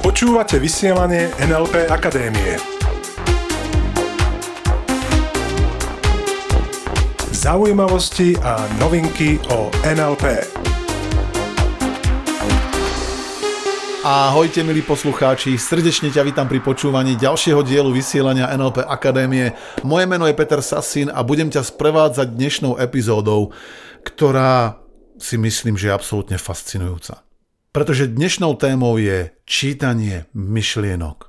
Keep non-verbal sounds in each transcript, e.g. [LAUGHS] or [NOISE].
Počúvate vysielanie NLP Akadémie. Zaujímavosti a novinky o NLP. Ahojte milí poslucháči, srdečne ťa vítam pri počúvaní ďalšieho dielu vysielania NLP Akadémie. Moje meno je Peter Sasin a budem ťa sprevádzať dnešnou epizódou, ktorá si myslím, že je absolútne fascinujúca. Pretože dnešnou témou je čítanie myšlienok. [LAUGHS]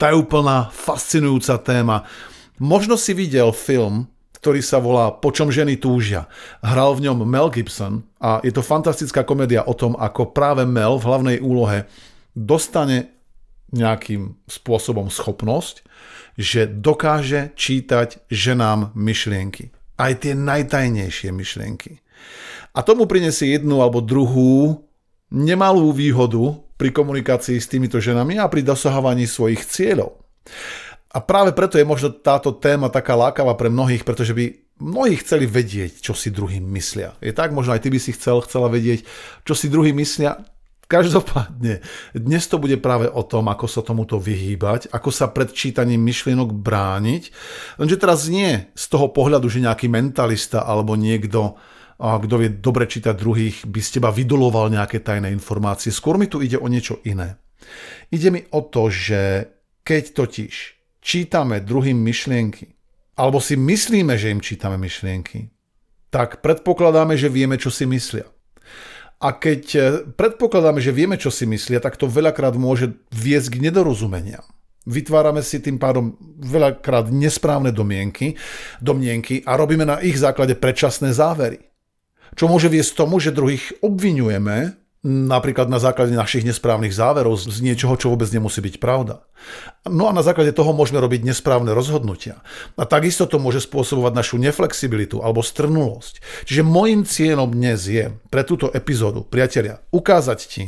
Tá je úplná fascinujúca téma. Možno si videl film ktorý sa volá Po čom ženy túžia. Hral v ňom Mel Gibson a je to fantastická komédia o tom, ako práve Mel v hlavnej úlohe dostane nejakým spôsobom schopnosť, že dokáže čítať ženám myšlienky. Aj tie najtajnejšie myšlienky. A tomu prinesie jednu alebo druhú nemalú výhodu pri komunikácii s týmito ženami a pri dosahovaní svojich cieľov. A práve preto je možno táto téma taká lákavá pre mnohých, pretože by mnohí chceli vedieť, čo si druhým myslia. Je tak, možno aj ty by si chcel, chcela vedieť, čo si druhý myslia. Každopádne, dnes to bude práve o tom, ako sa tomuto vyhýbať, ako sa pred čítaním myšlienok brániť. Lenže teraz nie z toho pohľadu, že nejaký mentalista alebo niekto, kto vie dobre čítať druhých, by z teba vydoloval nejaké tajné informácie. Skôr mi tu ide o niečo iné. Ide mi o to, že keď totiž čítame druhým myšlienky, alebo si myslíme, že im čítame myšlienky, tak predpokladáme, že vieme, čo si myslia. A keď e, predpokladáme, že vieme, čo si myslia, tak to veľakrát môže viesť k nedorozumeniam. Vytvárame si tým pádom veľakrát nesprávne domienky, domnienky a robíme na ich základe predčasné závery. Čo môže viesť tomu, že druhých obvinujeme napríklad na základe našich nesprávnych záverov z niečoho, čo vôbec nemusí byť pravda. No a na základe toho môžeme robiť nesprávne rozhodnutia. A takisto to môže spôsobovať našu neflexibilitu alebo strnulosť. Čiže môjim cieľom dnes je pre túto epizódu, priatelia, ukázať ti,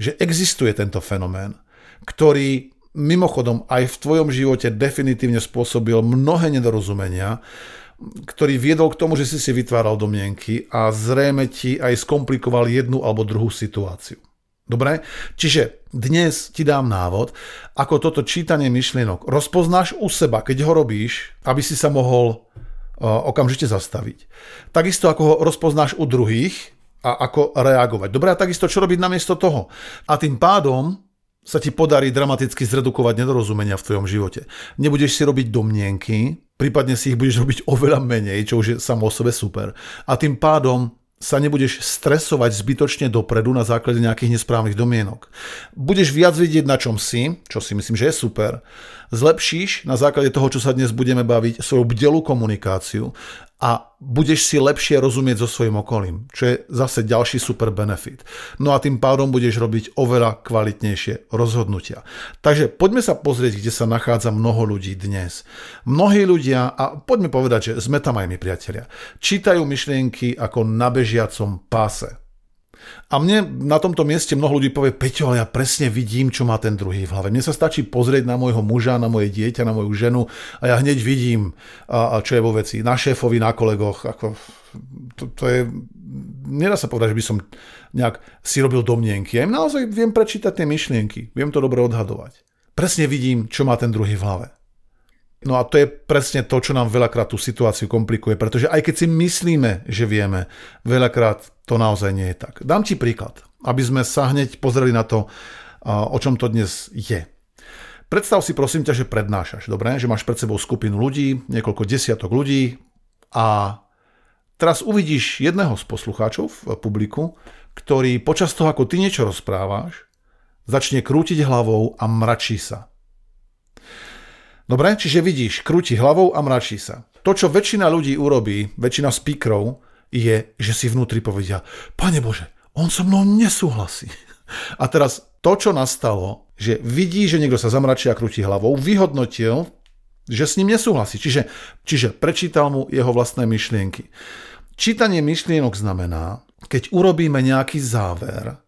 že existuje tento fenomén, ktorý mimochodom aj v tvojom živote definitívne spôsobil mnohé nedorozumenia, ktorý viedol k tomu, že si si vytváral domienky a zrejme ti aj skomplikoval jednu alebo druhú situáciu. Dobre? Čiže dnes ti dám návod, ako toto čítanie myšlienok rozpoznáš u seba, keď ho robíš, aby si sa mohol okamžite zastaviť. Takisto ako ho rozpoznáš u druhých a ako reagovať. Dobre, a takisto čo robiť namiesto toho. A tým pádom sa ti podarí dramaticky zredukovať nedorozumenia v tvojom živote. Nebudeš si robiť domnienky, prípadne si ich budeš robiť oveľa menej, čo už je samo o sebe super. A tým pádom sa nebudeš stresovať zbytočne dopredu na základe nejakých nesprávnych domienok. Budeš viac vidieť, na čom si, čo si myslím, že je super. Zlepšíš na základe toho, čo sa dnes budeme baviť, svoju bdelú komunikáciu a budeš si lepšie rozumieť so svojím okolím, čo je zase ďalší super benefit. No a tým pádom budeš robiť oveľa kvalitnejšie rozhodnutia. Takže poďme sa pozrieť, kde sa nachádza mnoho ľudí dnes. Mnohí ľudia, a poďme povedať, že sme tam aj my priatelia, čítajú myšlienky ako na bežiacom páse. A mne na tomto mieste mnoho ľudí povie, Peťo, ale ja presne vidím, čo má ten druhý v hlave. Mne sa stačí pozrieť na môjho muža, na moje dieťa, na moju ženu a ja hneď vidím, a, a čo je vo veci. Na šéfovi, na kolegoch. Ako, to, to je, nedá sa povedať, že by som nejak si robil domnienky. Ja im naozaj viem prečítať tie myšlienky. Viem to dobre odhadovať. Presne vidím, čo má ten druhý v hlave. No a to je presne to, čo nám veľakrát tú situáciu komplikuje, pretože aj keď si myslíme, že vieme, veľakrát to naozaj nie je tak. Dám ti príklad, aby sme sa hneď pozreli na to, o čom to dnes je. Predstav si prosím ťa, že prednášaš, dobre? Že máš pred sebou skupinu ľudí, niekoľko desiatok ľudí a teraz uvidíš jedného z poslucháčov v publiku, ktorý počas toho, ako ty niečo rozprávaš, začne krútiť hlavou a mračí sa. Dobre, čiže vidíš, krúti hlavou a mračí sa. To, čo väčšina ľudí urobí, väčšina speakerov, je, že si vnútri povedia, Pane Bože, on so mnou nesúhlasí. [LAUGHS] A teraz to, čo nastalo, že vidí, že niekto sa zamračí a krúti hlavou, vyhodnotil, že s ním nesúhlasí. Čiže, čiže prečítal mu jeho vlastné myšlienky. Čítanie myšlienok znamená, keď urobíme nejaký záver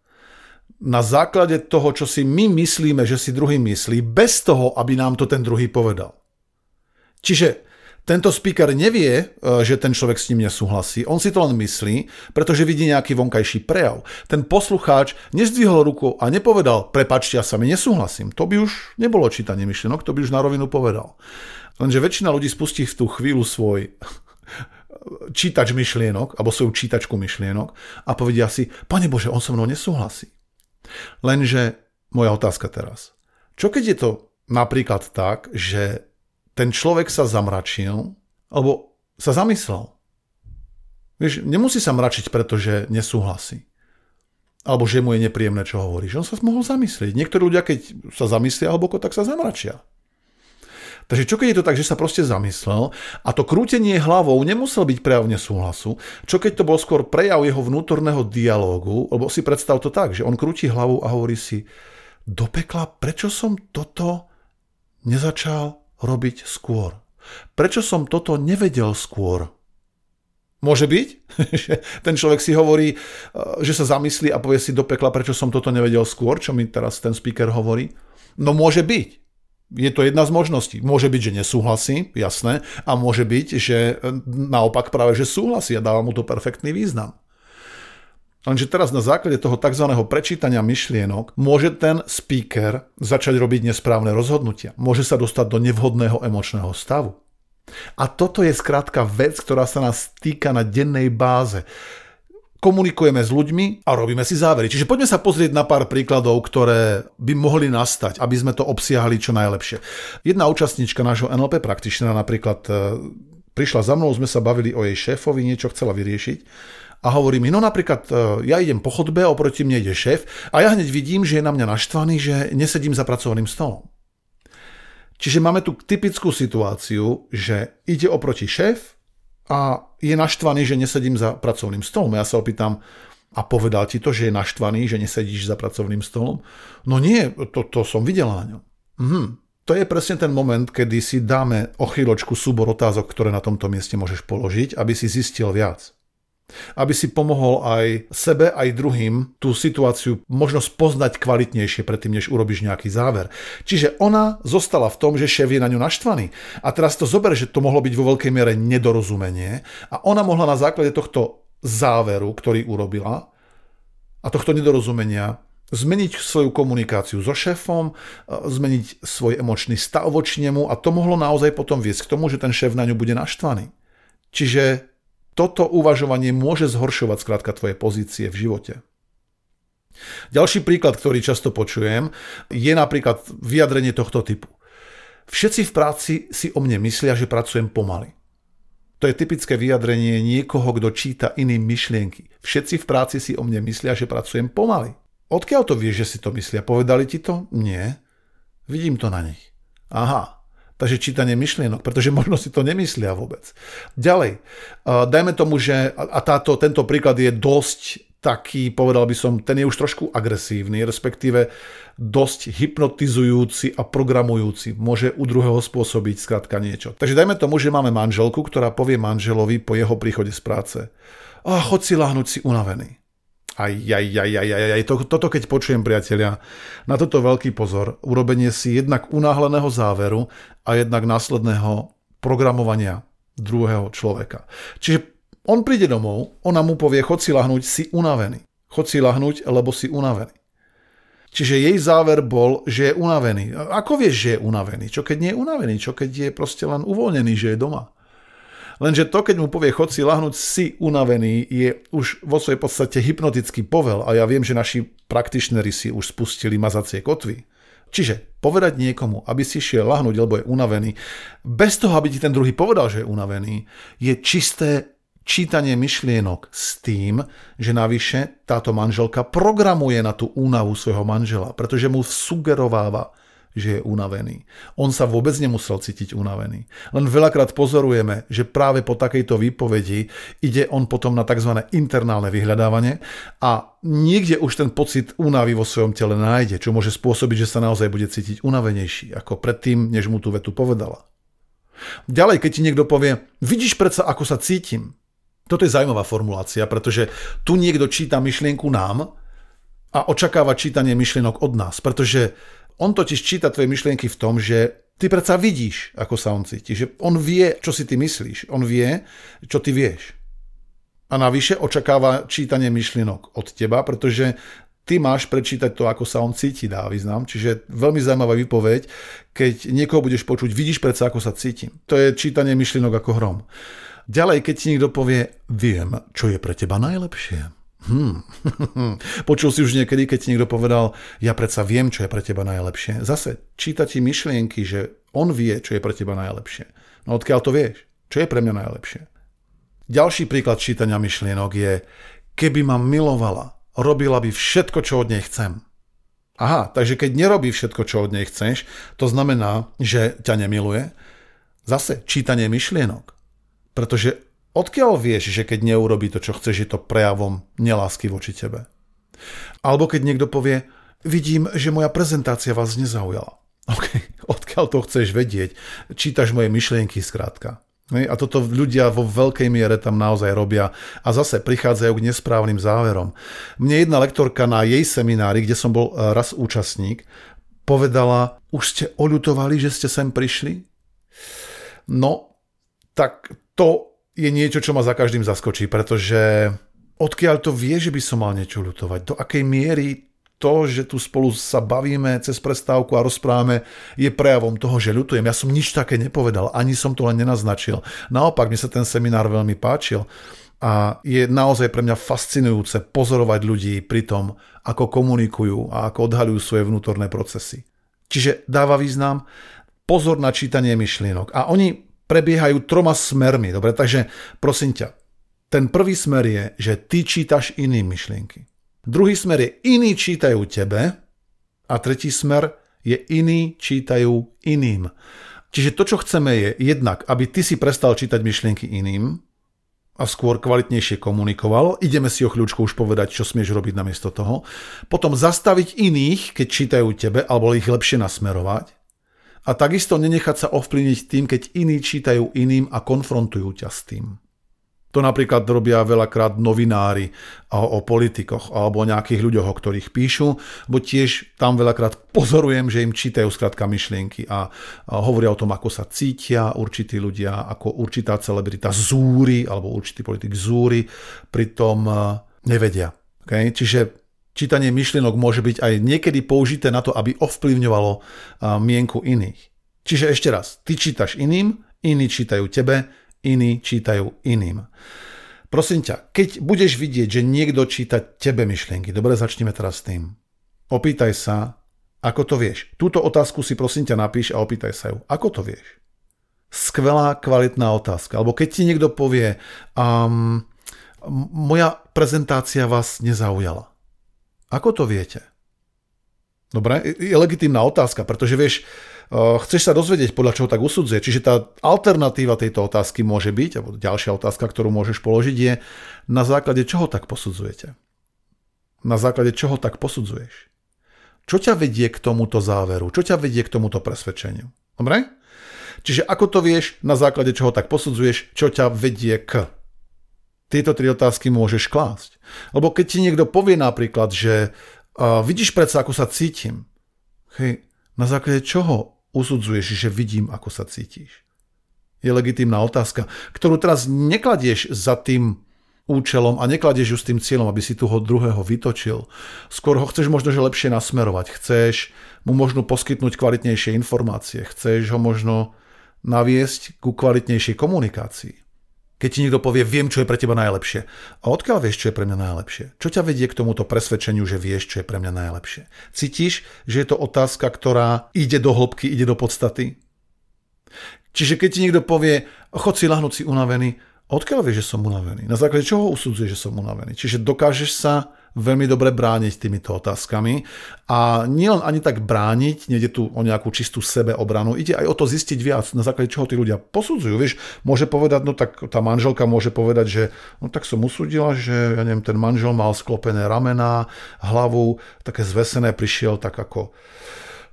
na základe toho, čo si my myslíme, že si druhý myslí, bez toho, aby nám to ten druhý povedal. Čiže Tento speaker nevie, e, že ten človek s ním nesúhlasí, on si to len myslí, pretože vidí nejaký vonkajší prejav. Ten poslucháč nezdvihol ruku a nepovedal, prepačte, ja sa mi nesúhlasím. To by už nebolo čítanie myšlienok, to by už na rovinu povedal. Lenže väčšina ľudí spustí v tú chvíľu svoj [LAUGHS] čítač myšlienok, alebo svoju čítačku myšlienok a povedia si, Pane Bože, on so mnou nesúhlasí. Lenže moja otázka teraz. Čo keď je to napríklad tak, že ten človek sa zamračil, alebo sa zamyslel. Vieš, nemusí sa mračiť, pretože nesúhlasí. Alebo že mu je nepríjemné, čo hovoríš. On sa mohol zamyslieť. Niektorí ľudia, keď sa zamyslia hlboko, tak sa zamračia. Takže čo keď je to tak, že sa proste zamyslel a to krútenie hlavou nemusel byť prejav nesúhlasu, čo keď to bol skôr prejav jeho vnútorného dialógu, lebo si predstav to tak, že on krúti hlavou a hovorí si, do pekla, prečo som toto nezačal robiť skôr? Prečo som toto nevedel skôr? Môže byť, [LAUGHS] že ten človek si hovorí, že sa zamyslí a povie si do pekla, prečo som toto nevedel skôr, čo mi teraz ten speaker hovorí. No môže byť. Je to jedna z možností. Môže byť, že nesúhlasí, jasné, a môže byť, že naopak práve, že súhlasí a dáva mu to perfektný význam. Lenže teraz na základe toho tzv. prečítania myšlienok môže ten speaker začať robiť nesprávne rozhodnutia. Môže sa dostať do nevhodného emočného stavu. A toto je skrátka vec, ktorá sa nás týka na dennej báze komunikujeme s ľuďmi a robíme si závery. Čiže poďme sa pozrieť na pár príkladov, ktoré by mohli nastať, aby sme to obsiahli čo najlepšie. Jedna účastníčka nášho NLP praktičnera napríklad e, prišla za mnou, sme sa bavili o jej šéfovi, niečo chcela vyriešiť a hovorí mi, no napríklad e, ja idem po chodbe, oproti mne ide šéf a ja hneď vidím, že je na mňa naštvaný, že nesedím za pracovným stolom. Čiže máme tu typickú situáciu, že ide oproti šéf, a je naštvaný, že nesedím za pracovným stolom. Ja sa opýtam, a povedal ti to, že je naštvaný, že nesedíš za pracovným stolom? No nie, to, to som videl na ňom. Mhm. To je presne ten moment, kedy si dáme o chvíľočku súbor otázok, ktoré na tomto mieste môžeš položiť, aby si zistil viac aby si pomohol aj sebe, aj druhým tú situáciu možno spoznať kvalitnejšie predtým, než urobíš nejaký záver. Čiže ona zostala v tom, že šéf je na ňu naštvaný. A teraz to zober, že to mohlo byť vo veľkej miere nedorozumenie a ona mohla na základe tohto záveru, ktorý urobila a tohto nedorozumenia zmeniť svoju komunikáciu so šéfom, zmeniť svoj emočný stav voči nemu a to mohlo naozaj potom viesť k tomu, že ten šéf na ňu bude naštvaný. Čiže toto uvažovanie môže zhoršovať skrátka tvoje pozície v živote. Ďalší príklad, ktorý často počujem, je napríklad vyjadrenie tohto typu. Všetci v práci si o mne myslia, že pracujem pomaly. To je typické vyjadrenie niekoho, kto číta iným myšlienky. Všetci v práci si o mne myslia, že pracujem pomaly. Odkiaľ to vieš, že si to myslia? Povedali ti to? Nie. Vidím to na nich. Aha, Takže čítanie myšlienok, pretože možno si to nemyslia vôbec. Ďalej, dajme tomu, že a táto, tento príklad je dosť taký, povedal by som, ten je už trošku agresívny, respektíve dosť hypnotizujúci a programujúci. Môže u druhého spôsobiť skrátka niečo. Takže dajme tomu, že máme manželku, ktorá povie manželovi po jeho príchode z práce a chod si láhnuť si unavený. Aj, aj, aj, aj, aj, aj. To, toto keď počujem, priatelia, na toto veľký pozor. Urobenie si jednak unáhleného záveru a jednak následného programovania druhého človeka. Čiže on príde domov, ona mu povie, chod si lahnúť, si unavený. Chod si lahnúť, lebo si unavený. Čiže jej záver bol, že je unavený. Ako vieš, že je unavený? Čo keď nie je unavený? Čo keď je proste len uvoľnený, že je doma? Lenže to, keď mu povie chod si lahnúť, si unavený, je už vo svojej podstate hypnotický povel a ja viem, že naši praktičneri si už spustili mazacie kotvy. Čiže povedať niekomu, aby si šiel lahnúť, lebo je unavený, bez toho, aby ti ten druhý povedal, že je unavený, je čisté čítanie myšlienok s tým, že navyše táto manželka programuje na tú únavu svojho manžela, pretože mu sugerováva, že je unavený. On sa vôbec nemusel cítiť unavený. Len veľakrát pozorujeme, že práve po takejto výpovedi ide on potom na tzv. internálne vyhľadávanie a niekde už ten pocit únavy vo svojom tele nájde, čo môže spôsobiť, že sa naozaj bude cítiť unavenejší ako predtým, než mu tú vetu povedala. Ďalej, keď ti niekto povie, vidíš predsa, ako sa cítim. Toto je zaujímavá formulácia, pretože tu niekto číta myšlienku nám a očakáva čítanie myšlienok od nás, pretože on totiž číta tvoje myšlienky v tom, že Ty predsa vidíš, ako sa on cíti. Že on vie, čo si ty myslíš. On vie, čo ty vieš. A navyše očakáva čítanie myšlienok od teba, pretože ty máš prečítať to, ako sa on cíti, dá význam. Čiže veľmi zaujímavá výpoveď, keď niekoho budeš počuť, vidíš predsa, ako sa cítim. To je čítanie myšlienok ako hrom. Ďalej, keď ti niekto povie, viem, čo je pre teba najlepšie. Hmm. [LAUGHS] Počul si už niekedy, keď ti niekto povedal, ja predsa viem, čo je pre teba najlepšie. Zase, číta ti myšlienky, že on vie, čo je pre teba najlepšie. No odkiaľ to vieš? Čo je pre mňa najlepšie? Ďalší príklad čítania myšlienok je, keby ma milovala, robila by všetko, čo od nej chcem. Aha, takže keď nerobí všetko, čo od nej chceš, to znamená, že ťa nemiluje. Zase čítanie myšlienok. Pretože Odkiaľ vieš, že keď neurobí to, čo chceš, je to prejavom nelásky voči tebe? Alebo keď niekto povie, vidím, že moja prezentácia vás nezaujala. [LAUGHS] OK, odkiaľ to chceš vedieť? Čítaš moje myšlienky skrátka. A toto ľudia vo veľkej miere tam naozaj robia a zase prichádzajú k nesprávnym záverom. Mne jedna lektorka na jej seminári, kde som bol e, raz účastník, povedala, už ste oľutovali, že ste sem prišli? No, tak to je niečo, čo ma za každým zaskočí, pretože odkiaľ to vie, že by som mal niečo ľutovať, do akej miery to, že tu spolu sa bavíme cez prestávku a rozprávame, je prejavom toho, že ľutujem. Ja som nič také nepovedal, ani som to len nenaznačil. Naopak, mi sa ten seminár veľmi páčil a je naozaj pre mňa fascinujúce pozorovať ľudí pri tom, ako komunikujú a ako odhalujú svoje vnútorné procesy. Čiže dáva význam pozor na čítanie myšlienok. A oni prebiehajú troma smermi. Dobre, takže prosím ťa, ten prvý smer je, že ty čítaš iným myšlienky. Druhý smer je, iní čítajú tebe a tretí smer je, iní čítajú iným. Čiže to, čo chceme je jednak, aby ty si prestal čítať myšlienky iným a skôr kvalitnejšie komunikoval. Ideme si o chľúčku už povedať, čo smieš robiť namiesto toho. Potom zastaviť iných, keď čítajú tebe, alebo ich lepšie nasmerovať. A takisto nenechať sa ovplyvniť tým, keď iní čítajú iným a konfrontujú ťa s tým. To napríklad robia veľakrát novinári o, o politikoch alebo o nejakých ľuďoch, o ktorých píšu, bo tiež tam veľakrát pozorujem, že im čítajú skrátka myšlienky a, a hovoria o tom, ako sa cítia určití ľudia, ako určitá celebrita zúri alebo určitý politik zúri, pritom e, nevedia. Okay? Čiže čítanie myšlienok môže byť aj niekedy použité na to, aby ovplyvňovalo mienku iných. Čiže ešte raz, ty čítaš iným, iní čítajú tebe, iní čítajú iným. Prosím ťa, keď budeš vidieť, že niekto číta tebe myšlienky, dobre, začneme teraz s tým. Opýtaj sa, ako to vieš. Túto otázku si prosím ťa napíš a opýtaj sa ju. Ako to vieš? Skvelá, kvalitná otázka. Alebo keď ti niekto povie, um, moja prezentácia vás nezaujala. Ako to viete? Dobre, je legitímna otázka, pretože vieš, eh, chceš sa dozvedieť, podľa čoho tak usudzuje. Čiže tá alternatíva tejto otázky môže byť, alebo ďalšia otázka, ktorú môžeš položiť je, na základe čoho tak posudzujete? Na základe čoho tak posudzuješ? Čo ťa vedie k tomuto záveru? Čo ťa vedie k tomuto presvedčeniu? Dobre? Čiže ako to vieš, na základe čoho tak posudzuješ, čo ťa vedie k tieto tri otázky môžeš klásť. Lebo keď ti niekto povie napríklad, že uh, vidíš predsa, ako sa cítim, hej, na základe čoho usudzuješ, že vidím, ako sa cítiš? Je legitímna otázka, ktorú teraz nekladieš za tým účelom a nekladieš ju s tým cieľom, aby si toho druhého vytočil. Skôr ho chceš možno že lepšie nasmerovať. Chceš mu možno poskytnúť kvalitnejšie informácie. Chceš ho možno naviesť ku kvalitnejšej komunikácii. Keď ti niekto povie, viem, čo je pre teba najlepšie. A odkiaľ vieš, čo je pre mňa najlepšie? Čo ťa vedie k tomuto presvedčeniu, že vieš, čo je pre mňa najlepšie? Cítiš, že je to otázka, ktorá ide do hĺbky, ide do podstaty? Čiže keď ti niekto povie, chod si lahnúť si unavený, odkiaľ vieš, že som unavený? Na základe čoho usudzuješ, že som unavený? Čiže dokážeš sa veľmi dobre brániť týmito otázkami. A nielen ani tak brániť, nejde tu o nejakú čistú sebeobranu, ide aj o to zistiť viac, na základe čoho tí ľudia posudzujú. Vieš, môže povedať, no tak tá manželka môže povedať, že no tak som usudila, že ja neviem, ten manžel mal sklopené ramená, hlavu, také zvesené, prišiel tak ako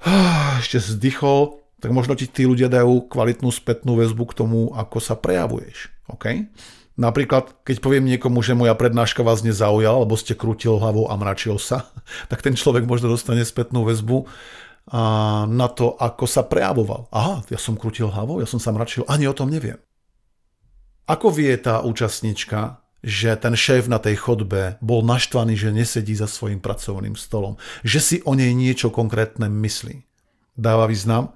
[SIGHS] ešte zdychol, tak možno ti tí ľudia dajú kvalitnú spätnú väzbu k tomu, ako sa prejavuješ. Okay? Napríklad, keď poviem niekomu, že moja prednáška vás nezaujala, alebo ste krútil hlavou a mračil sa, [LAUGHS] tak ten človek možno dostane spätnú väzbu. na to, ako sa prejavoval. Aha, ja som krutil hlavou, ja som sa mračil, ani o tom neviem. Ako vie tá účastnička, že ten šéf na tej chodbe bol naštvaný, že nesedí za svojim pracovným stolom, že si o nej niečo konkrétne myslí. Dáva význam?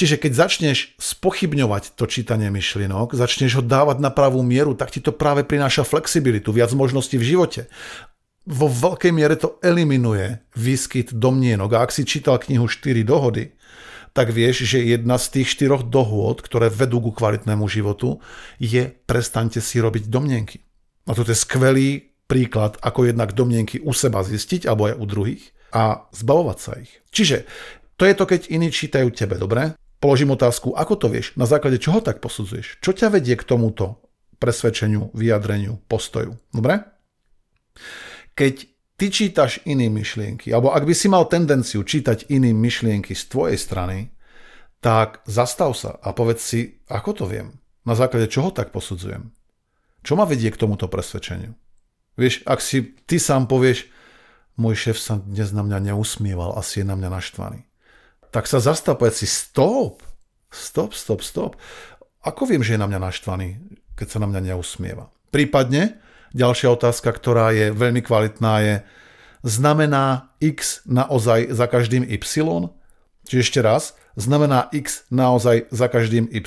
Čiže keď začneš spochybňovať to čítanie myšlienok, začneš ho dávať na pravú mieru, tak ti to práve prináša flexibilitu, viac možností v živote. Vo veľkej miere to eliminuje výskyt domnienok. A ak si čítal knihu 4 dohody, tak vieš, že jedna z tých štyroch dohôd, ktoré vedú ku kvalitnému životu, je prestaňte si robiť domnenky. A toto je skvelý príklad, ako jednak domnenky u seba zistiť, alebo aj u druhých, a zbavovať sa ich. Čiže to je to, keď iní čítajú tebe, dobre? Položím otázku, ako to vieš? Na základe čoho tak posudzuješ? Čo ťa vedie k tomuto presvedčeniu, vyjadreniu, postoju? Dobre? Keď ty čítaš iné myšlienky, alebo ak by si mal tendenciu čítať iné myšlienky z tvojej strany, tak zastav sa a povedz si, ako to viem, na základe čoho tak posudzujem. Čo ma vedie k tomuto presvedčeniu? Vieš, ak si ty sám povieš, môj šéf sa dnes na mňa neusmieval, asi je na mňa naštvaný. Tak sa zastav, povedz si, stop, stop, stop, stop. Ako viem, že je na mňa naštvaný, keď sa na mňa neusmieva? Prípadne, Ďalšia otázka, ktorá je veľmi kvalitná, je znamená x naozaj za každým y? Čiže ešte raz, znamená x naozaj za každým y?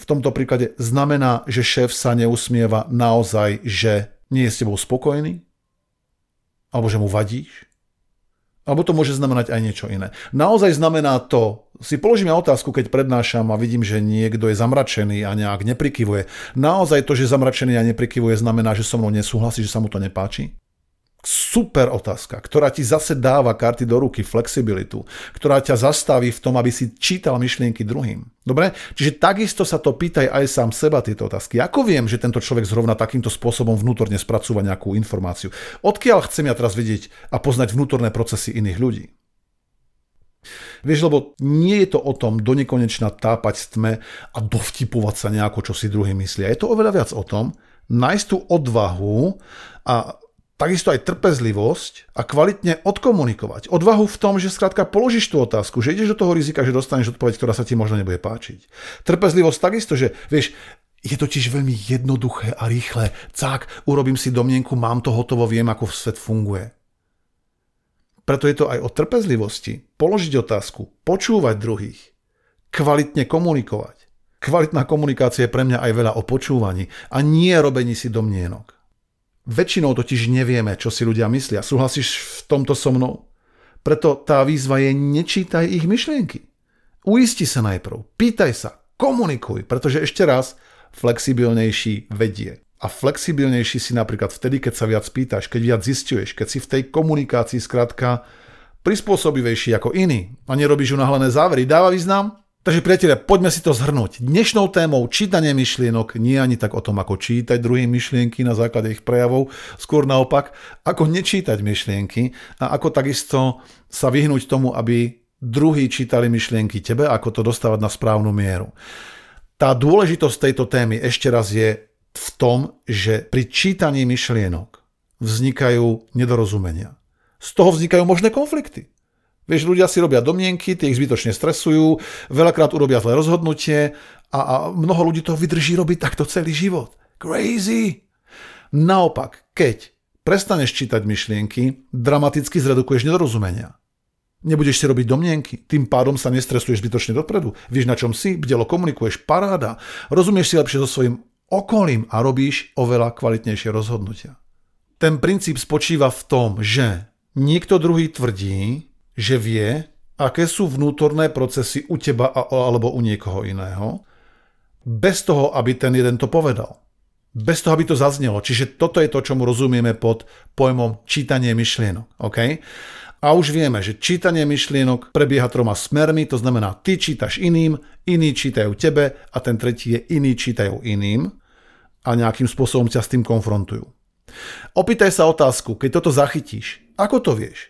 V tomto príklade znamená, že šéf sa neusmieva naozaj, že nie je s tebou spokojný? Alebo že mu vadíš? Alebo to môže znamenať aj niečo iné. Naozaj znamená to, si položím ja otázku, keď prednášam a vidím, že niekto je zamračený a nejak neprikyvuje. Naozaj to, že zamračený a neprikyvuje, znamená, že so mnou nesúhlasí, že sa mu to nepáči? Super otázka, ktorá ti zase dáva karty do ruky, flexibilitu, ktorá ťa zastaví v tom, aby si čítal myšlienky druhým. Dobre? Čiže takisto sa to pýtaj aj sám seba tieto otázky. Ako viem, že tento človek zrovna takýmto spôsobom vnútorne spracúva nejakú informáciu? Odkiaľ chcem ja teraz vidieť a poznať vnútorné procesy iných ľudí? Vieš, lebo nie je to o tom do nekonečna tápať tme a dovtipovať sa nejako, čo si druhý myslia. Je to oveľa viac o tom, nájsť tú odvahu a takisto aj trpezlivosť a kvalitne odkomunikovať. Odvahu v tom, že skrátka položíš tú otázku, že ideš do toho rizika, že dostaneš odpoveď, ktorá sa ti možno nebude páčiť. Trpezlivosť takisto, že vieš, je totiž veľmi jednoduché a rýchle. Cák, urobím si domnienku, mám to hotovo, viem, ako svet funguje. Preto je to aj o trpezlivosti. Položiť otázku, počúvať druhých, kvalitne komunikovať. Kvalitná komunikácia je pre mňa aj veľa o počúvaní a nie robení si domnienok. Väčšinou totiž nevieme, čo si ľudia myslia. Súhlasíš v tomto so mnou? Preto tá výzva je nečítaj ich myšlienky. Uisti sa najprv, pýtaj sa, komunikuj, pretože ešte raz, flexibilnejší vedie. A flexibilnejší si napríklad vtedy, keď sa viac pýtaš, keď viac zistuješ, keď si v tej komunikácii skrátka prispôsobivejší ako iný a nerobíš unáhlené závery. Dáva význam? Takže priatelia, poďme si to zhrnúť. Dnešnou témou čítanie myšlienok nie ani tak o tom, ako čítať druhým myšlienky na základe ich prejavov, skôr naopak, ako nečítať myšlienky a ako takisto sa vyhnúť tomu, aby druhí čítali myšlienky tebe, ako to dostávať na správnu mieru. Tá dôležitosť tejto témy ešte raz je v tom, že pri čítaní myšlienok vznikajú nedorozumenia. Z toho vznikajú možné konflikty. Vieš, ľudia si robia domnienky, tie ich zbytočne stresujú, veľakrát urobia zlé rozhodnutie a, a mnoho ľudí to vydrží robiť takto celý život. Crazy! Naopak, keď prestaneš čítať myšlienky, dramaticky zredukuješ nedorozumenia. Nebudeš si robiť domnienky, tým pádom sa nestresuješ zbytočne dopredu. Vieš, na čom si, bdelo komunikuješ, paráda. Rozumieš si lepšie so svojím okolím a robíš oveľa kvalitnejšie rozhodnutia. Ten princíp spočíva v tom, že niekto druhý tvrdí, že vie, aké sú vnútorné procesy u teba alebo u niekoho iného, bez toho, aby ten jeden to povedal. Bez toho, aby to zaznelo. Čiže toto je to, čo mu rozumieme pod pojmom čítanie myšlienok. Okay? A už vieme, že čítanie myšlienok prebieha troma smermi, to znamená, ty čítaš iným, iní čítajú tebe a ten tretí je iní čítajú iným a nejakým spôsobom ťa s tým konfrontujú. Opýtaj sa otázku, keď toto zachytíš, ako to vieš?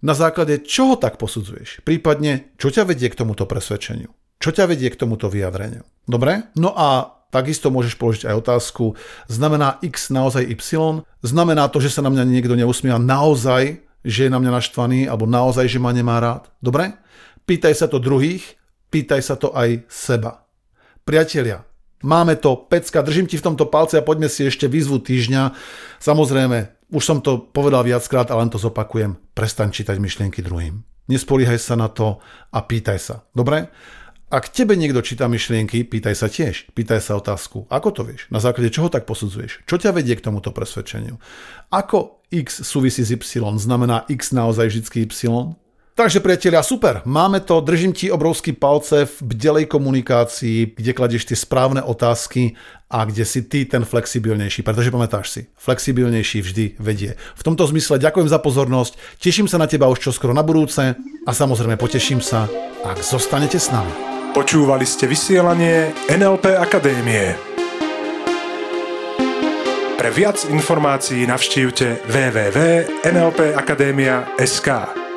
Na základe čoho tak posudzuješ? Prípadne, čo ťa vedie k tomuto presvedčeniu? Čo ťa vedie k tomuto vyjadreniu? Dobre? No a takisto môžeš položiť aj otázku, znamená X naozaj Y? Znamená to, že sa na mňa niekto neusmieva naozaj, že je na mňa naštvaný, alebo naozaj, že ma nemá rád. Dobre? Pýtaj sa to druhých, pýtaj sa to aj seba. Priatelia, máme to, pecka, držím ti v tomto palce a poďme si ešte výzvu týždňa. Samozrejme, už som to povedal viackrát, ale len to zopakujem. Prestaň čítať myšlienky druhým. Nespolíhaj sa na to a pýtaj sa. Dobre? Ak tebe niekto číta myšlienky, pýtaj sa tiež. Pýtaj sa otázku. Ako to vieš? Na základe čoho tak posudzuješ? Čo ťa vedie k tomuto presvedčeniu? Ako x súvisí s y? Znamená x naozaj vždy y? Takže priatelia, super, máme to, držím ti obrovský palce v bdelej komunikácii, kde kladieš tie správne otázky a kde si ty ten flexibilnejší, pretože pamätáš si, flexibilnejší vždy vedie. V tomto zmysle ďakujem za pozornosť, teším sa na teba už čoskoro na budúce a samozrejme poteším sa, ak zostanete s nami. Počúvali ste vysielanie NLP Akadémie. Pre viac informácií navštívte www.nlpakademia.sk.